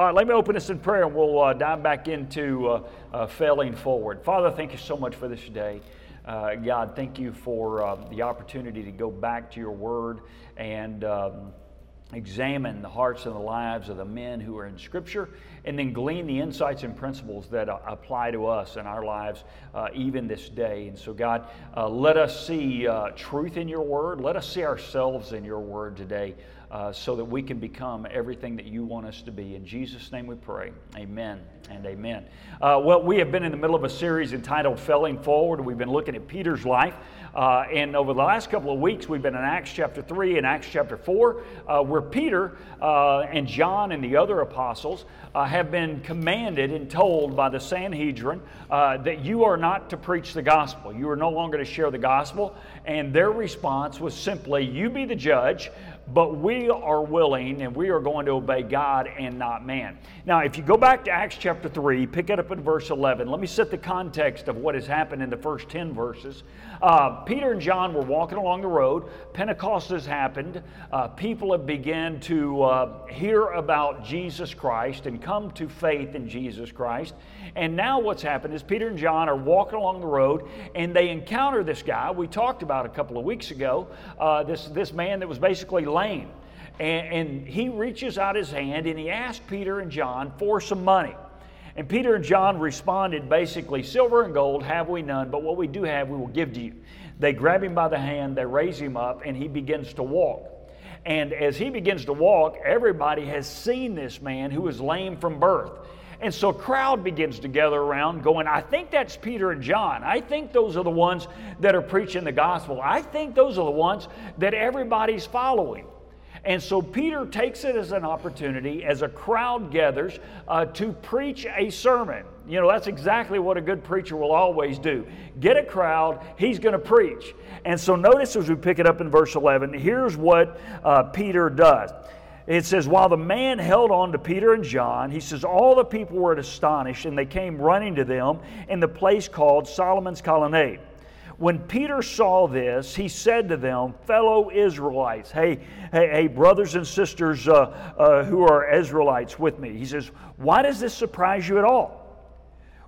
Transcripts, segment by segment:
All right, let me open this in prayer and we'll uh, dive back into uh, uh, failing forward. Father, thank you so much for this day. Uh, God, thank you for uh, the opportunity to go back to your word and um, examine the hearts and the lives of the men who are in Scripture and then glean the insights and principles that uh, apply to us in our lives even this day. And so, God, let us see truth in your word. Let us see ourselves in your word today uh, so that we can become everything that you want us to be. In Jesus' name we pray. Amen and amen. Uh, well, we have been in the middle of a series entitled Failing Forward. We've been looking at Peter's life. Uh, and over the last couple of weeks, we've been in Acts chapter 3 and Acts chapter 4, uh, where Peter uh, and John and the other apostles have been commanded and told by the Sanhedrin that you are not to preach the gospel. You are no longer to share the gospel. And their response was simply, You be the judge but we are willing and we are going to obey God and not man. Now, if you go back to Acts chapter 3, pick it up in verse 11, let me set the context of what has happened in the first 10 verses. Uh, Peter and John were walking along the road. Pentecost has happened. Uh, people have begun to uh, hear about Jesus Christ and come to faith in Jesus Christ. And now what's happened is Peter and John are walking along the road and they encounter this guy we talked about a couple of weeks ago, uh, this, this man that was basically And, and he reaches out his hand and he asks Peter and John for some money. And Peter and John responded basically, Silver and gold have we none, but what we do have we will give to you. They grab him by the hand, they raise him up, and he begins to walk. And as he begins to walk, everybody has seen this man who is lame from birth. And so a crowd begins to gather around going, I think that's Peter and John. I think those are the ones that are preaching the gospel. I think those are the ones that everybody's following. And so Peter takes it as an opportunity as a crowd gathers uh, to preach a sermon. You know, that's exactly what a good preacher will always do. Get a crowd, he's going to preach. And so notice as we pick it up in verse 11, here's what uh, Peter does. It says, While the man held on to Peter and John, he says, All the people were astonished, and they came running to them in the place called Solomon's Colonnade. When Peter saw this, he said to them, Fellow Israelites, hey, hey, hey brothers and sisters uh, uh, who are Israelites with me, he says, Why does this surprise you at all?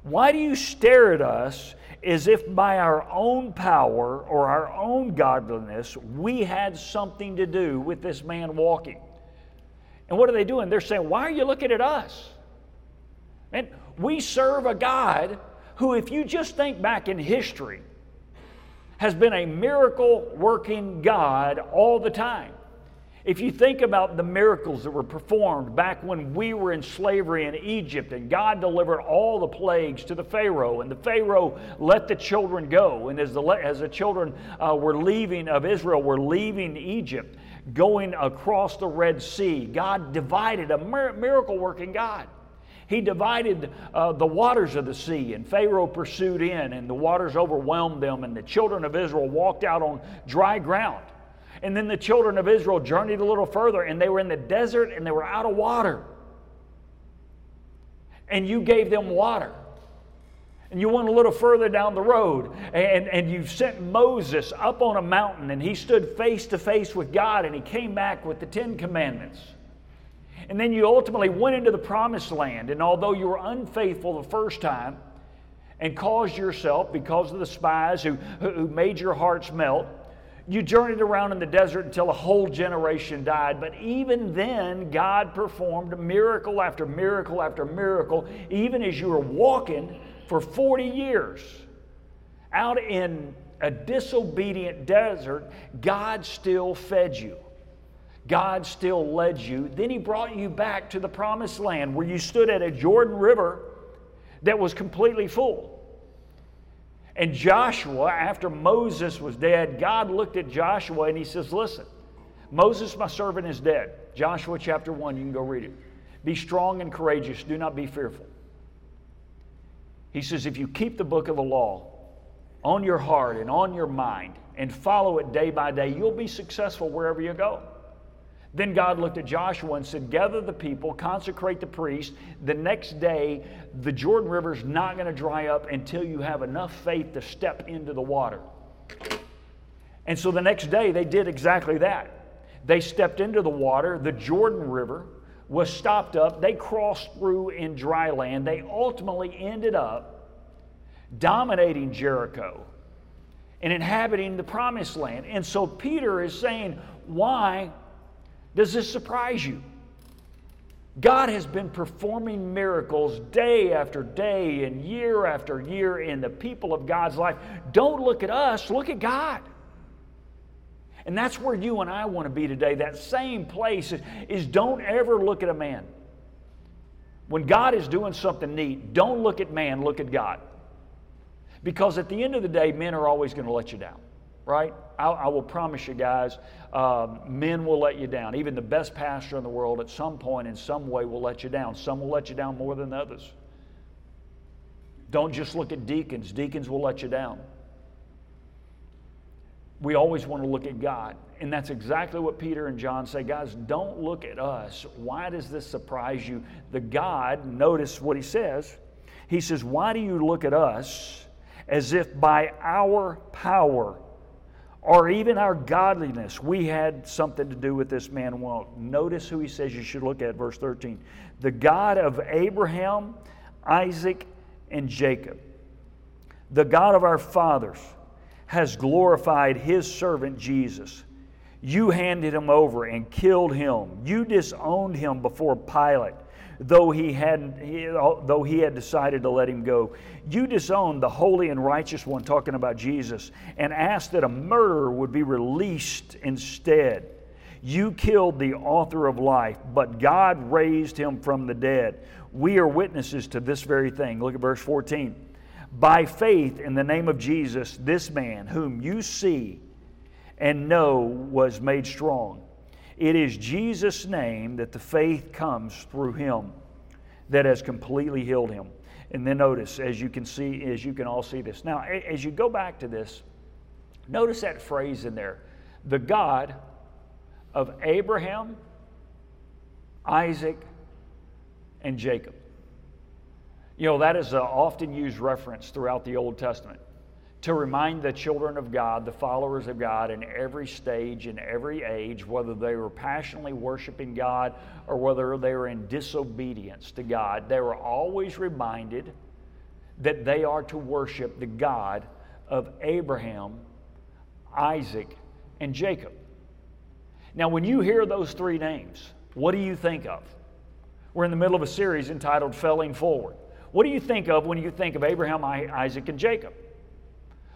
Why do you stare at us as if by our own power or our own godliness we had something to do with this man walking? And what are they doing? They're saying, Why are you looking at us? And we serve a God who, if you just think back in history, has been a miracle working God all the time. If you think about the miracles that were performed back when we were in slavery in Egypt and God delivered all the plagues to the Pharaoh and the Pharaoh let the children go, and as the, as the children uh, were leaving of Israel were leaving Egypt, going across the Red Sea. God divided, a miracle working God. He divided uh, the waters of the sea, and Pharaoh pursued in, and the waters overwhelmed them, and the children of Israel walked out on dry ground. And then the children of Israel journeyed a little further, and they were in the desert and they were out of water. And you gave them water and you went a little further down the road and, and you sent Moses up on a mountain and he stood face to face with God and he came back with the Ten Commandments. And then you ultimately went into the promised land. And although you were unfaithful the first time and caused yourself, because of the spies who, who made your hearts melt, you journeyed around in the desert until a whole generation died. But even then, God performed miracle after miracle after miracle, even as you were walking for 40 years out in a disobedient desert, God still fed you. God still led you. Then He brought you back to the promised land where you stood at a Jordan River that was completely full. And Joshua, after Moses was dead, God looked at Joshua and He says, Listen, Moses, my servant, is dead. Joshua chapter 1, you can go read it. Be strong and courageous, do not be fearful. He says, if you keep the book of the law on your heart and on your mind and follow it day by day, you'll be successful wherever you go. Then God looked at Joshua and said, Gather the people, consecrate the priest. The next day, the Jordan River is not going to dry up until you have enough faith to step into the water. And so the next day, they did exactly that. They stepped into the water. The Jordan River was stopped up. They crossed through in dry land. They ultimately ended up dominating Jericho and inhabiting the promised land. And so Peter is saying, Why does this surprise you? God has been performing miracles day after day and year after year in the people of God's life. Don't look at us, look at God. And that's where you and I want to be today. That same place is, is don't ever look at a man. When God is doing something neat, don't look at man, look at God. Because at the end of the day, men are always going to let you down, right? I, I will promise you guys, um, men will let you down. Even the best pastor in the world, at some point, in some way, will let you down. Some will let you down more than others. Don't just look at deacons, deacons will let you down. We always want to look at God. And that's exactly what Peter and John say. Guys, don't look at us. Why does this surprise you? The God, notice what he says. He says, Why do you look at us as if by our power or even our godliness, we had something to do with this man won't. Notice who he says you should look at, verse 13. The God of Abraham, Isaac, and Jacob, the God of our fathers, has glorified his servant Jesus. You handed him over and killed him. You disowned him before Pilate though he, had, though he had decided to let him go. You disowned the holy and righteous one, talking about Jesus, and asked that a murderer would be released instead. You killed the author of life, but God raised him from the dead. We are witnesses to this very thing. Look at verse 14. By faith in the name of Jesus, this man, whom you see and know, was made strong it is Jesus' name that the faith comes through him that has completely healed him. And then notice, as you can see, as you can all see this. Now, as you go back to this, notice that phrase in there the God of Abraham, Isaac, and Jacob. You know, that is an often used reference throughout the Old Testament to remind the children of God, the followers of God, in every stage, in every age, whether they were passionately worshiping God or whether they were in disobedience to God, they were always reminded that they are to worship the God of Abraham, Isaac, and Jacob. Now, when you hear those three names, what do you think of? We're in the middle of a series entitled Failing Forward. What do you think of when you think of Abraham, Isaac, and Jacob?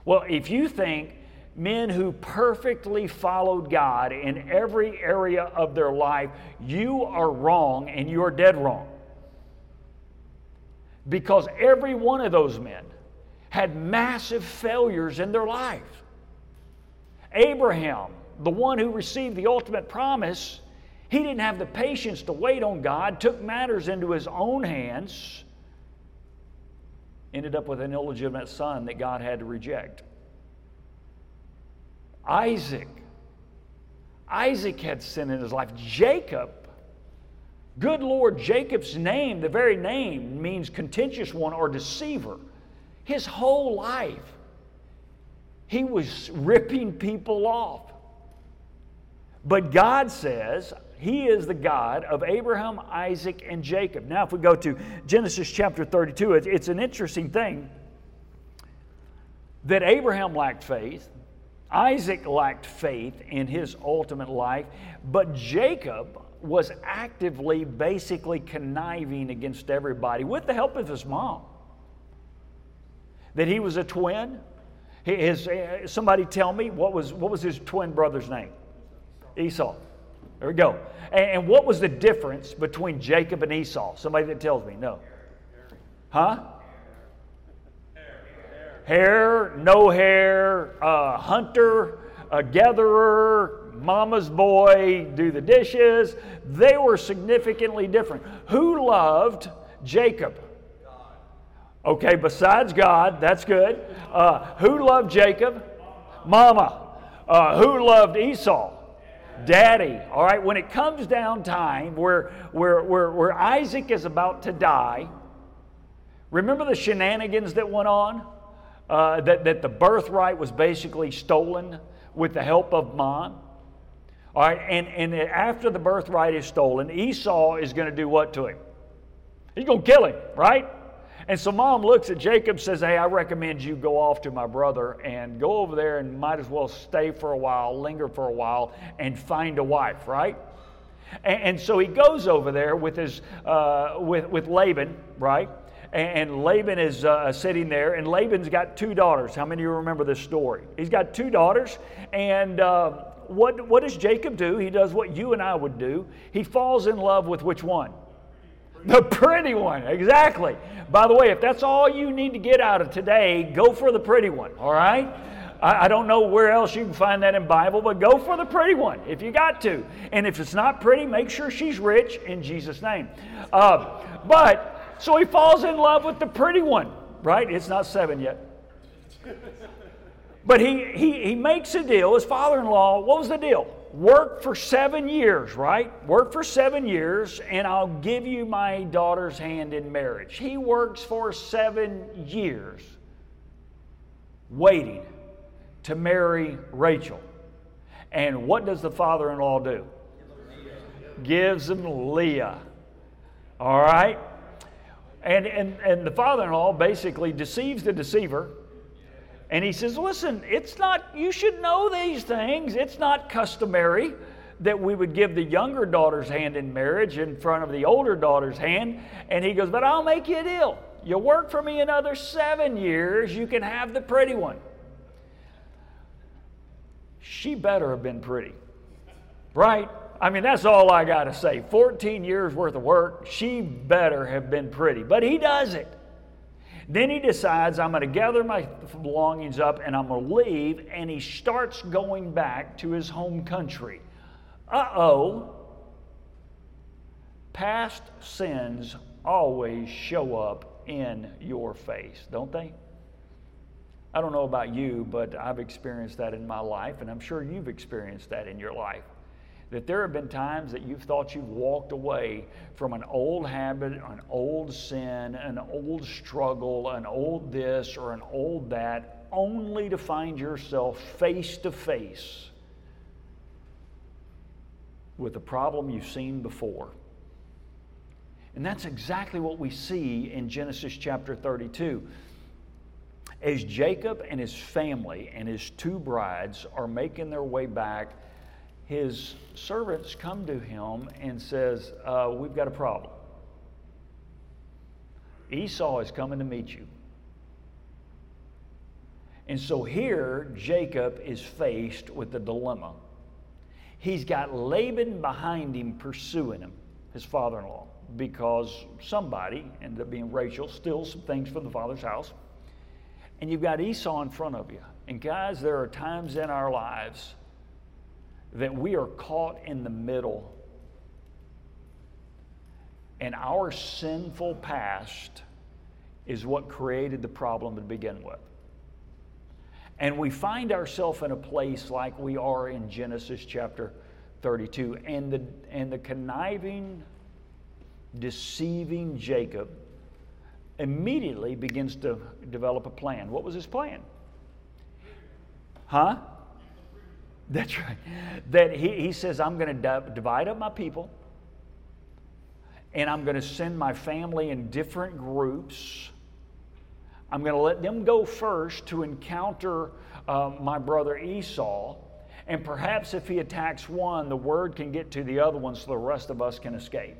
Well, if you think men who perfectly followed God in every area of their life, you are wrong and you're dead wrong. Because every one of those men had massive failures in their life. Abraham, the one who received the ultimate promise, he didn't have the patience to wait on God, took matters into his own hands ended up with an illegitimate son that God had to reject. Isaac. Isaac had sin in his life. Jacob, good Lord, Jacob's name, the very name, means contentious one or deceiver. His whole life, he was ripping people off. But God says, he is the God of Abraham, Isaac, and Jacob. Now, if we go to Genesis chapter 32, it's an interesting thing that Abraham lacked faith, Isaac lacked faith in his ultimate life, but Jacob was actively, basically conniving against everybody with the help of his mom. That he was a twin. His, eh, somebody tell me what was, what was his twin brother's name? Esau. There we go. And, what was the difference between Jacob and Esau? Somebody that tells me. No. Huh? Hair, no hair, uh, hunter, a gatherer, mama's boy, do the dishes. They were significantly different. Who loved Jacob? Okay, besides God, that's good. Uh, who loved Jacob? Mama. Uh, who loved Esau? Daddy. All right, when it comes down time where, where, where, where Isaac is about to die, remember the shenanigans that went on? Uh, that, that the birthright was basically stolen with the help of Mom? All right, and, and after the birthright is stolen, Esau is going to do what to him? He's going to kill him, right? And so mom looks at Jacob, says, Hey, I recommend you go off to my brother and go over there and might as well stay for a while, linger for a while, and find a wife, right? And, and so he goes over there with his uh, with, with Laban, right? And, and Laban is uh, sitting there, and Laban's got two daughters. How many of you remember this story? He's got two daughters, and uh, what, what does Jacob do? He does what you and I would do. He falls in love with which one? The pretty one, exactly. By the way, if that's all you need to get out of today, go for the pretty one, all right? I, don't know where else you can find that in Bible, but go for the pretty one if you got to. And if it's not pretty, make sure she's rich in Jesus' name. Uh, but, so he falls in love with the pretty one, right? It's not seven yet. But he, he, he makes a deal. His father in law, what was the deal? Work for seven years, right? Work for seven years, and I'll give you my daughter's hand in marriage. He works for seven years, waiting to marry Rachel. And what does the father in law do? Gives him Leah. All right? And, and, and the father in law basically deceives the deceiver and he says, Listen, it's not, you should know these things. It's not customary that we would give the younger daughter's hand in marriage in front of the older daughter's hand. And he goes, But I'll make you a deal. You work for me another seven years, you can have the pretty one. She better have been pretty, right? I mean, that's all I got to say. 14 years worth of work, she better have been pretty. But he does it. Then he decides, I'm going to gather my belongings up and I'm going to leave, and he starts going back to his home country. Uh oh. Past sins always show up in your face, don't they? I don't know about you, but I've experienced that in my life, and I'm sure you've experienced that in your life that there have been times that you've thought you've walked away from an old habit, an old sin, an old struggle, an old this or an old that, only to find yourself face to face with a problem you've seen before. And that's exactly what we see in Genesis chapter 32. As Jacob and his family and his two brides are making their way back his servants come to him and says, uh, we've got a problem. Esau is coming to meet you. And so here, Jacob is faced with a dilemma. He's got Laban behind him pursuing him, his father in law, because somebody, ended up being Rachel, steals some things from the father's house. And you've got Esau in front of you. And guys, there are times in our lives that we are caught in the middle. And our sinful past is what created the problem to begin with. And we find ourselves in a place like we are in Genesis chapter 32. And the, and the conniving, deceiving Jacob immediately begins to develop a plan. What was his plan? Huh? That's right. That he, he says, I'm going to divide up my people and I'm going to send my family in different groups. I'm going to let them go first to encounter uh, my brother Esau. And perhaps if he attacks one, the word can get to the other one so the rest of us can escape.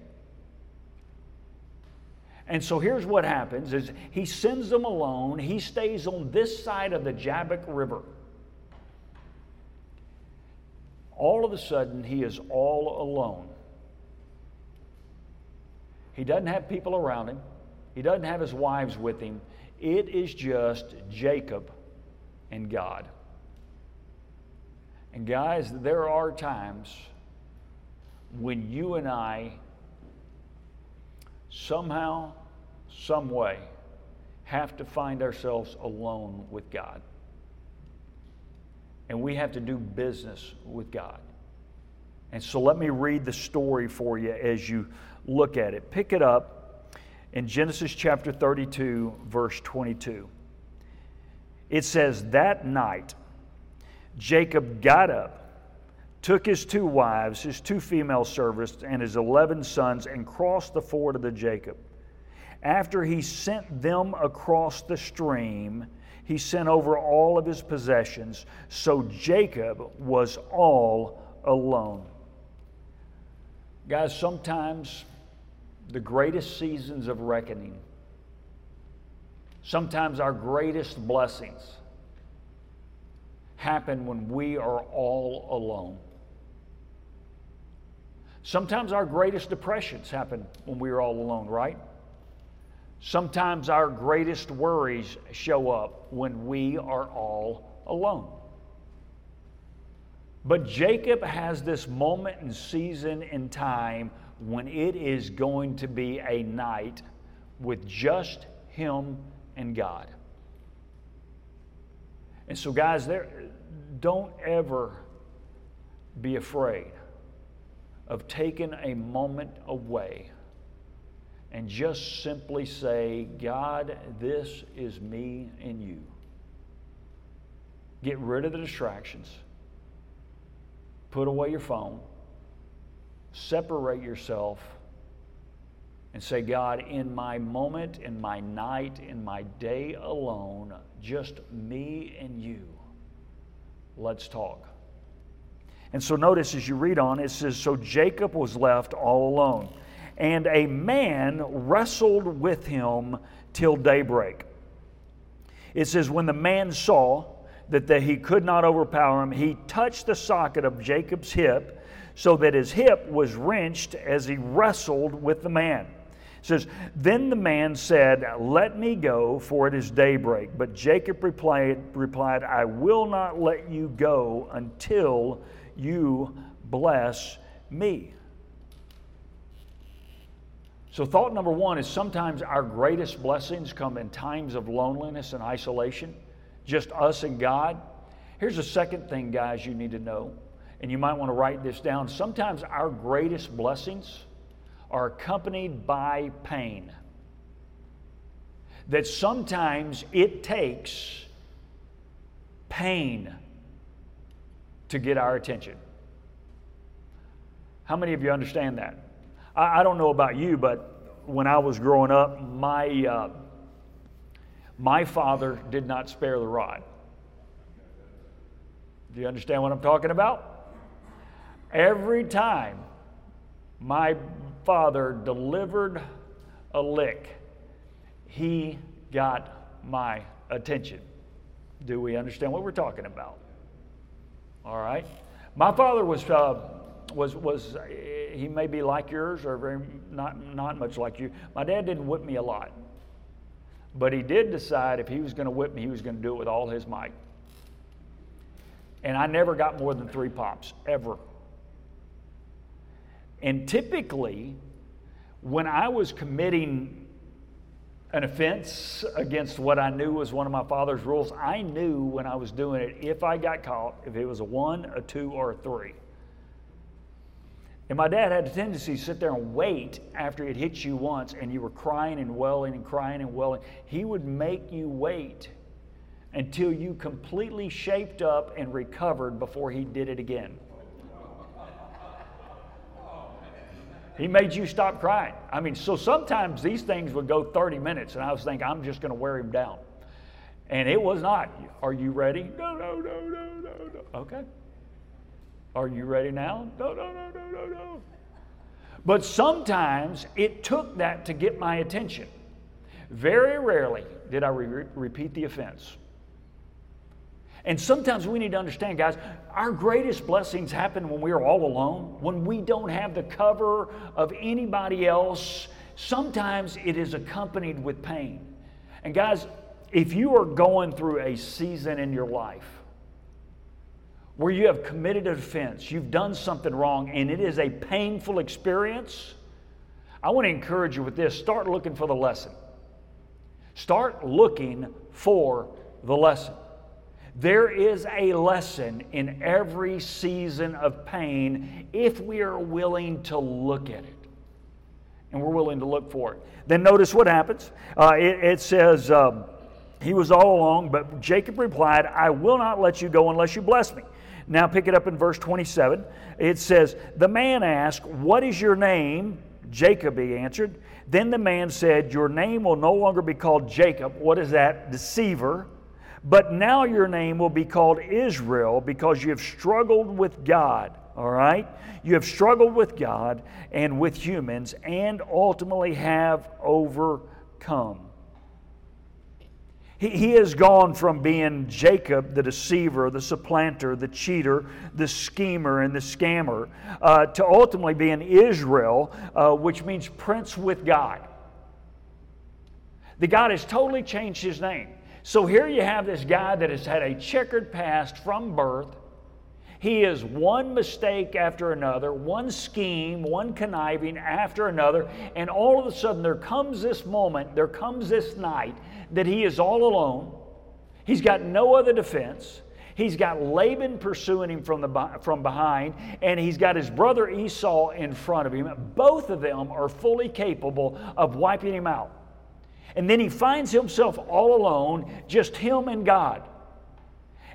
And so here's what happens is he sends them alone. He stays on this side of the Jabbok River all of a sudden he is all alone. He doesn't have people around him, he doesn't have his wives with him. It is just Jacob and God. And guys, there are times when you and I somehow, some way, have to find ourselves alone with God and we have to do business with God. And so let me read the story for you as you look at it. Pick it up in Genesis chapter 32, verse 22. It says, That night Jacob got up, took his two wives, his two female servants, and his eleven sons, and crossed the ford of the Jabbok. After he sent them across the stream, he sent over all of his possessions. So Jacob was all alone. Guys, sometimes the greatest seasons of reckoning, sometimes our greatest blessings happen when we are all alone. Sometimes our greatest depressions happen when we are all alone, right? Sometimes our greatest worries show up when we are all alone. But Jacob has this moment and season in time when it is going to be a night with just him and God. And so, guys, there, don't ever be afraid of taking a moment away and just simply say, God, this is me and you. Get rid of the distractions. Put away your phone. Separate yourself and say, God, in my moment, in my night, in my day alone, just me and you, let's talk. And so notice as you read on, it says, So Jacob was left all alone, and a man wrestled with him till daybreak. It says, When the man saw that the, he could not overpower him, he touched the socket of Jacob's hip, so that his hip was wrenched as he wrestled with the man. It says, Then the man said, Let me go, for it is daybreak. But Jacob replied, replied I will not let you go until you bless me. So, thought number one is sometimes our greatest blessings come in times of loneliness and isolation, just us and God. Here's the second thing, guys, you need to know, and you might want to write this down. Sometimes our greatest blessings are accompanied by pain. That sometimes it takes pain to get our attention. How many of you understand that? I, I don't know about you, but when I was growing up, my, uh, my father did not spare the rod. Do you understand what I'm talking about? Every time my father delivered a lick, he got my attention. Do we understand what we're talking about? All right. My father was, uh, was, was uh, he may be like yours or very not, not much like you. My dad didn't whip me a lot. But he did decide if he was going to whip me, he was going to do it with all his might. And I never got more than three pops, ever. And typically, when I was committing an offense against what I knew was one of my father's rules, I knew when I was doing it if I got caught, if it was a one, a two, or a three. And my dad had a tendency to sit there and wait after it hit you once and you were crying and welling and crying and welling. He would make you wait until you completely shaped up and recovered before he did it again. He made you stop crying. I mean, so sometimes these things would go 30 minutes, and I was thinking, I'm just going to wear him down. And it was not. Are you ready? No, no, no, no, no, no. Okay. Are you ready now? No, no, no, no, no, no. But sometimes it took that to get my attention. Very rarely did I re- repeat the offense. And sometimes we need to understand, guys, our greatest blessings happen when we are all alone, when we don't have the cover of anybody else. Sometimes it is accompanied with pain. And, guys, if you are going through a season in your life where you have committed an offense, you've done something wrong, and it is a painful experience, I want to encourage you with this start looking for the lesson. Start looking for the lesson. There is a lesson in every season of pain if we are willing to look at it. And we're willing to look for it. Then notice what happens. Uh, it, it, says, um, He was all along, but Jacob replied, I will not let you go unless you bless me. Now pick it up in verse 27. It says, The man asked, What is your name? Jacob, he answered. Then the man said, Your name will no longer be called Jacob. What is that? Deceiver. But now your name will be called Israel because you have struggled with God. All right? You have struggled with God and with humans and ultimately have overcome. He, he has gone from being Jacob, the deceiver, the supplanter, the cheater, the schemer, and the scammer, uh, to ultimately being Israel, uh, which means prince with God. The God has totally changed his name. So here you have this guy that has had a checkered past from birth he is one mistake after another, one scheme, one conniving after another, and all of a sudden there comes this moment, there comes this night that he is all alone. He's got no other defense. He's got Laban pursuing him from, the, from behind, and he's got his brother Esau in front of him. Both of them are fully capable of wiping him out. And then he finds himself all alone, just him and God.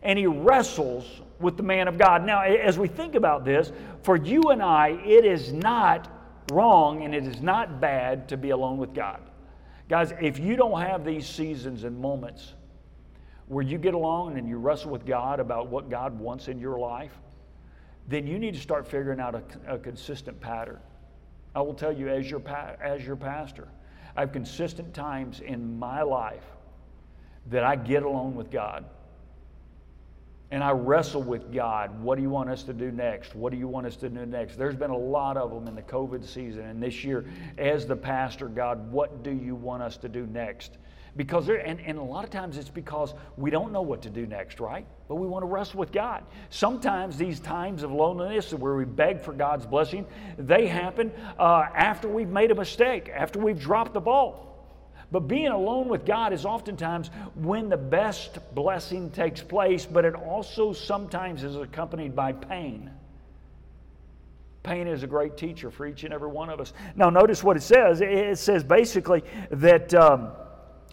And he wrestles with the man of God. Now, as we think about this, for you and I, it is not wrong and it is not bad to be alone with God. Guys, if you don't have these seasons and moments where you get along and you wrestle with God about what God wants in your life, then you need to start figuring out a, a consistent pattern. I will tell you, as your, as your pastor, I have consistent times in my life that I get alone with God and I wrestle with God. What do you want us to do next? What do you want us to do next? There's been a lot of them in the COVID season. And this year, as the pastor, God, what do you want us to do next? Because there, and, and a lot of times it's because we don't know what to do next, right? But we want to wrestle with God. Sometimes these times of loneliness where we beg for God's blessing, they happen uh, after we've made a mistake, after we've dropped the ball. But being alone with God is oftentimes when the best blessing takes place, but it also sometimes is accompanied by pain. Pain is a great teacher for each and every one of us. Now, notice what it says. It says basically that um,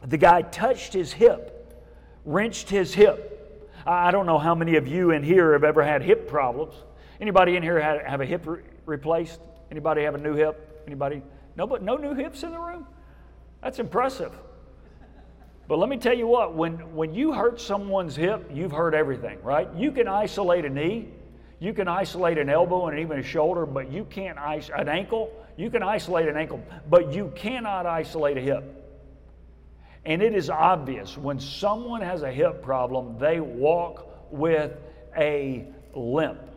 the guy touched his hip, wrenched his hip. I don't know how many of you in here have ever had hip problems. Anybody in here have a hip re- replaced? Anybody have a new hip? Anybody? No, but no new hips in the room? That's impressive. But let me tell you what, when, when you hurt someone's hip, you've hurt everything, right? You can isolate a knee, you can isolate an elbow and even a shoulder, but you can't isolate an ankle. You can isolate an ankle, but you cannot isolate a hip. And it is obvious when someone has a hip problem, they walk with a limp.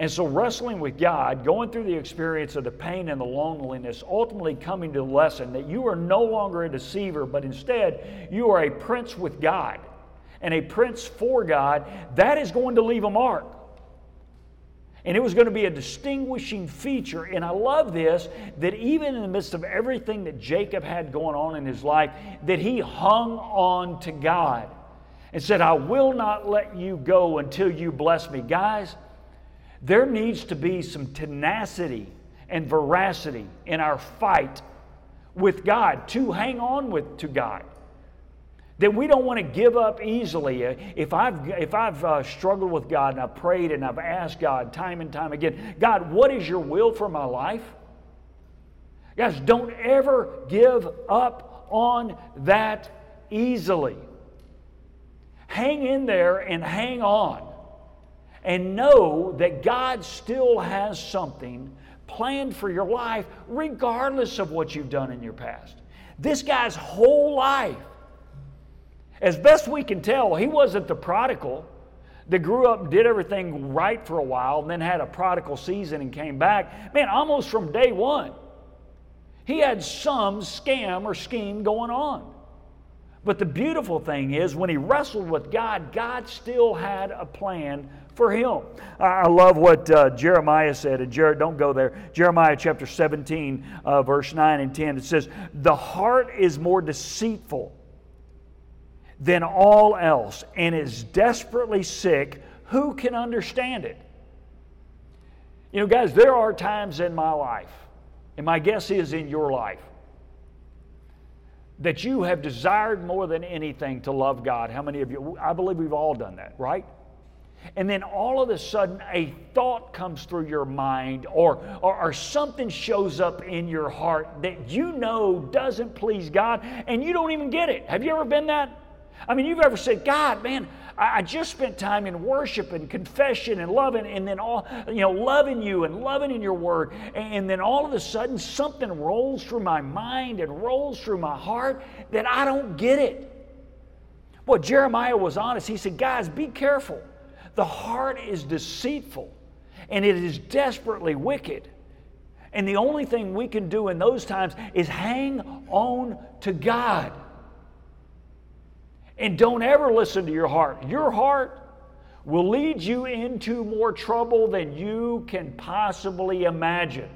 And so, wrestling with God, going through the experience of the pain and the loneliness, ultimately coming to the lesson that you are no longer a deceiver, but instead you are a prince with God and a prince for God, that is going to leave a mark. And it was going to be a distinguishing feature. And I love this that even in the midst of everything that Jacob had going on in his life, that he hung on to God and said, I will not let you go until you bless me. Guys, there needs to be some tenacity and veracity in our fight with God to hang on with to God. That we don't want to give up easily. If I've, if I've uh, struggled with God and I've prayed and I've asked God time and time again, God, what is your will for my life? Guys, don't ever give up on that easily. Hang in there and hang on and know that God still has something planned for your life, regardless of what you've done in your past. This guy's whole life, as best we can tell, he wasn't the prodigal that grew up did everything right for a while and then had a prodigal season and came back. Man, almost from day one, he had some scam or scheme going on. But the beautiful thing is, when he wrestled with God, God still had a plan for him. I love what uh, Jeremiah said, and Jared, don't go there. Jeremiah chapter 17, uh, verse 9 and 10. It says, The heart is more deceitful than all else and is desperately sick. Who can understand it? You know, guys, there are times in my life, and my guess is in your life, that you have desired more than anything to love God. How many of you? I believe we've all done that, right? and then all of a sudden a thought comes through your mind or, or, or, something shows up in your heart that you know doesn't please God and you don't even get it. Have you ever been that? I mean, you've ever said, God, man, I, just spent time in worship and confession and loving, and then all, you know, loving you and loving in your word. And then all of a sudden something rolls through my mind and rolls through my heart that I don't get it. Well, Jeremiah was honest. He said, guys, be careful. The heart is deceitful and it is desperately wicked. And the only thing we can do in those times is hang on to God. And don't ever listen to your heart. Your heart will lead you into more trouble than you can possibly imagine.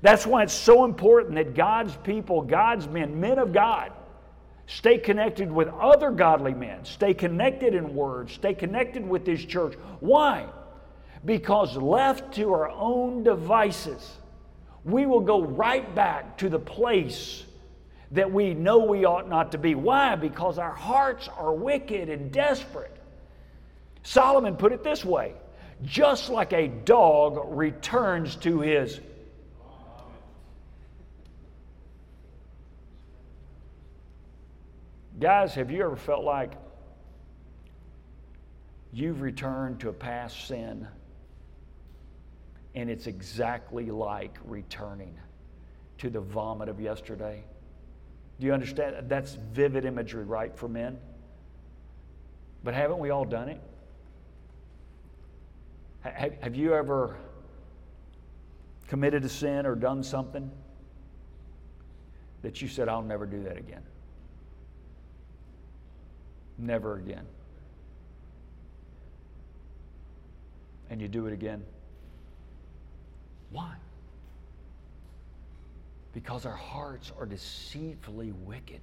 That's why it's so important that God's people, God's men, men of God, Stay connected with other godly men. Stay connected in words. Stay connected with this church. Why? Because left to our own devices, we will go right back to the place that we know we ought not to be. Why? Because our hearts are wicked and desperate. Solomon put it this way just like a dog returns to his Guys, have you ever felt like you've returned to a past sin and it's exactly like returning to the vomit of yesterday? Do you understand? That's vivid imagery, right, for men? But haven't we all done it? Have you ever committed a sin or done something that you said, I'll never do that again? Never again. And you do it again. Why? Because our hearts are deceitfully wicked.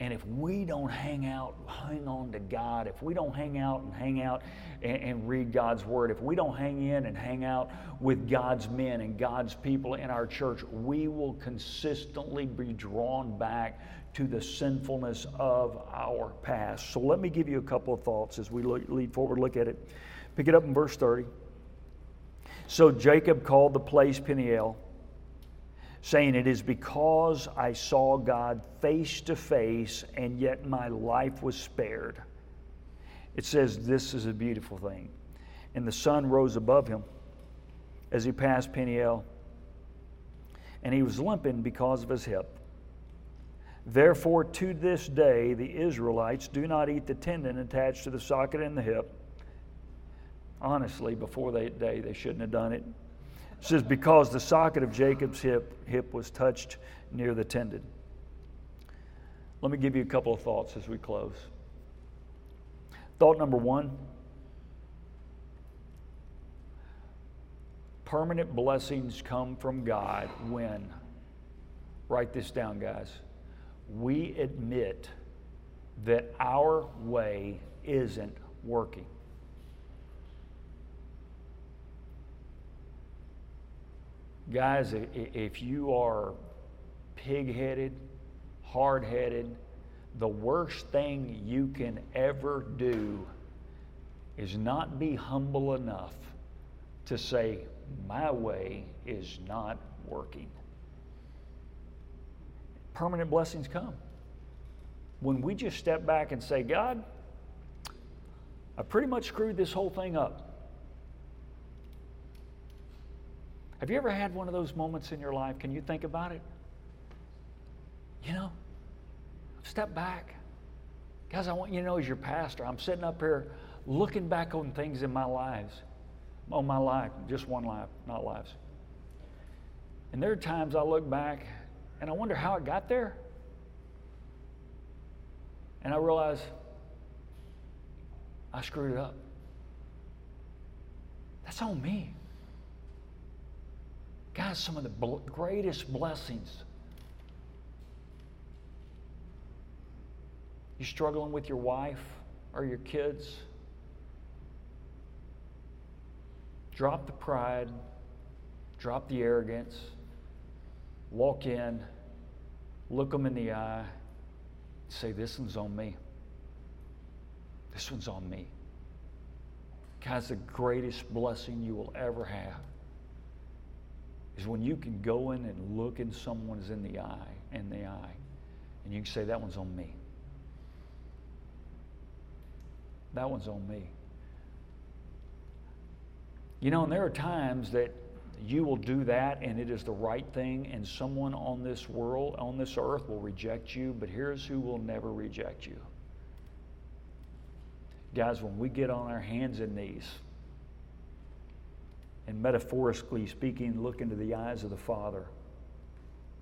And if we don't hang out, hang on to God, if we don't hang out and hang out and, and, read God's Word, if we don't hang in and hang out with God's men and God's people in our church, we will consistently be drawn back to the sinfulness of our past. So let me give you a couple of thoughts as we look, lead forward, look at it. Pick it up in verse 30. So Jacob called the place Peniel, saying, It is because I saw God face to face, and yet my life was spared. It says, This is a beautiful thing. And the sun rose above him as he passed Peniel, and he was limping because of his hip. Therefore, to this day, the Israelites do not eat the tendon attached to the socket in the hip. Honestly, before that day, they shouldn't have done it. Says, because the socket of Jacob's hip, hip was touched near the tendon. Let me give you a couple of thoughts as we close. Thought number one permanent blessings come from God when, write this down, guys we admit that our way isn't working. Guys, if you are pig headed, hard headed, the worst thing you can ever do is not be humble enough to say, My way is not working permanent blessings come. When we just step back and say, God, I pretty much screwed this whole thing up. Have you ever had one of those moments in your life? Can you think about it? You know, step back. Guys, I want you to know as your pastor, I'm sitting up here looking back on things in my lives, on my life, just one life, not lives. And there are times I look back and I wonder how it got there. And I realize I screwed it up. That's on me. Guys, some of the bl- greatest blessings. You're struggling with your wife or your kids? Drop the pride, drop the arrogance walk in, look them in the eye, say, This one's on me. This one's on me. Guys, the greatest blessing you will ever have is when you can go in and look in someone's in the eye, in the eye, and you can say, that one's on me. That one's on me. You know, and there are times that you will do that and it is the right thing, and someone on this world, on this earth, will reject you, but here's who will never reject you. Guys, when we get on our hands and knees, and metaphorically speaking, look into the eyes of the Father,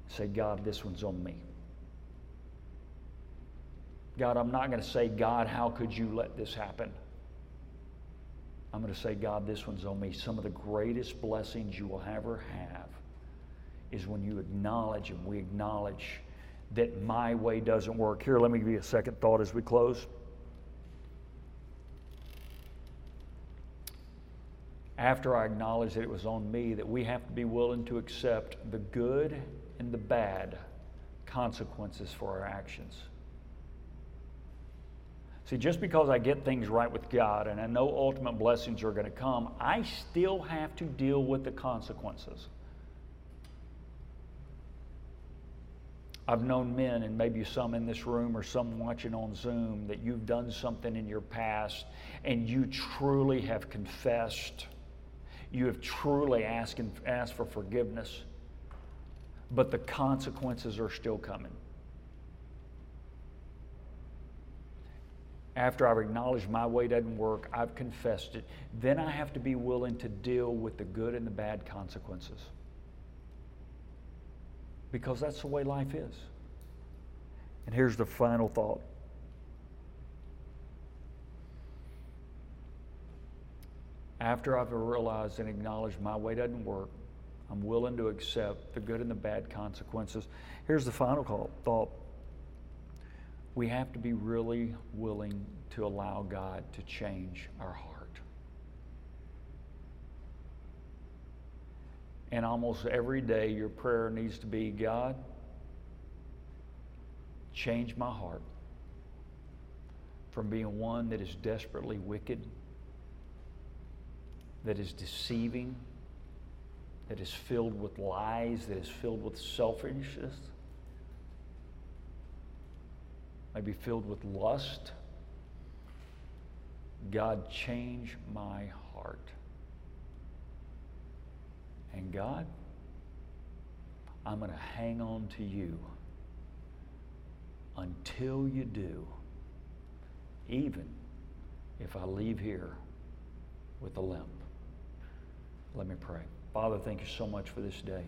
say, God, this one's on me. God, I'm not going to say, God, how could you let this happen? I'm going to say, God, this one's on me. Some of the greatest blessings you will ever have is when you acknowledge and we acknowledge that my way doesn't work. Here, let me give you a second thought as we close. After I acknowledge that it was on me, that we have to be willing to accept the good and the bad consequences for our actions. See, just because I get things right with God and I know ultimate blessings are going to come, I still have to deal with the consequences. I've known men, and maybe some in this room or some watching on Zoom, that you've done something in your past and you truly have confessed. You have truly asked, asked for forgiveness, but the consequences are still coming. after I've acknowledged my way doesn't work, I've confessed it, then I have to be willing to deal with the good and the bad consequences. Because that's the way life is. And here's the final thought. After I've realized and acknowledged my way doesn't work, I'm willing to accept the good and the bad consequences. Here's the final thought we have to be really willing to allow God to change our heart. And almost every day, your prayer needs to be God, change my heart from being one that is desperately wicked, that is deceiving, that is filled with lies, that is filled with selfishness may be filled with lust. God, change my heart. And God, I'm going to hang on to you until you do, even if I leave here with a limp. Let me pray. Father, thank you so much for this day.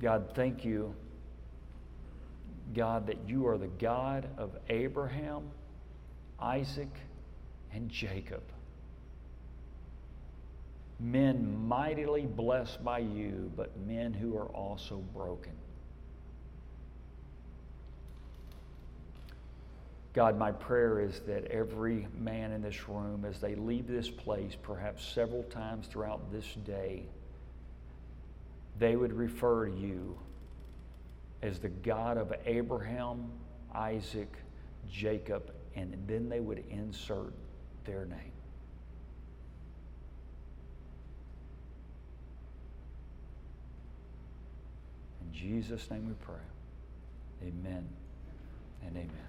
God, thank you God, that you are the God of Abraham, Isaac, and Jacob. Men mightily blessed by you, but men who are also broken. God, my prayer is that every man in this room, as they leave this place, perhaps several times throughout this day, they would refer to you as the God of Abraham, Isaac, Jacob, and then they would insert their name. In Jesus' name we pray. Amen and amen.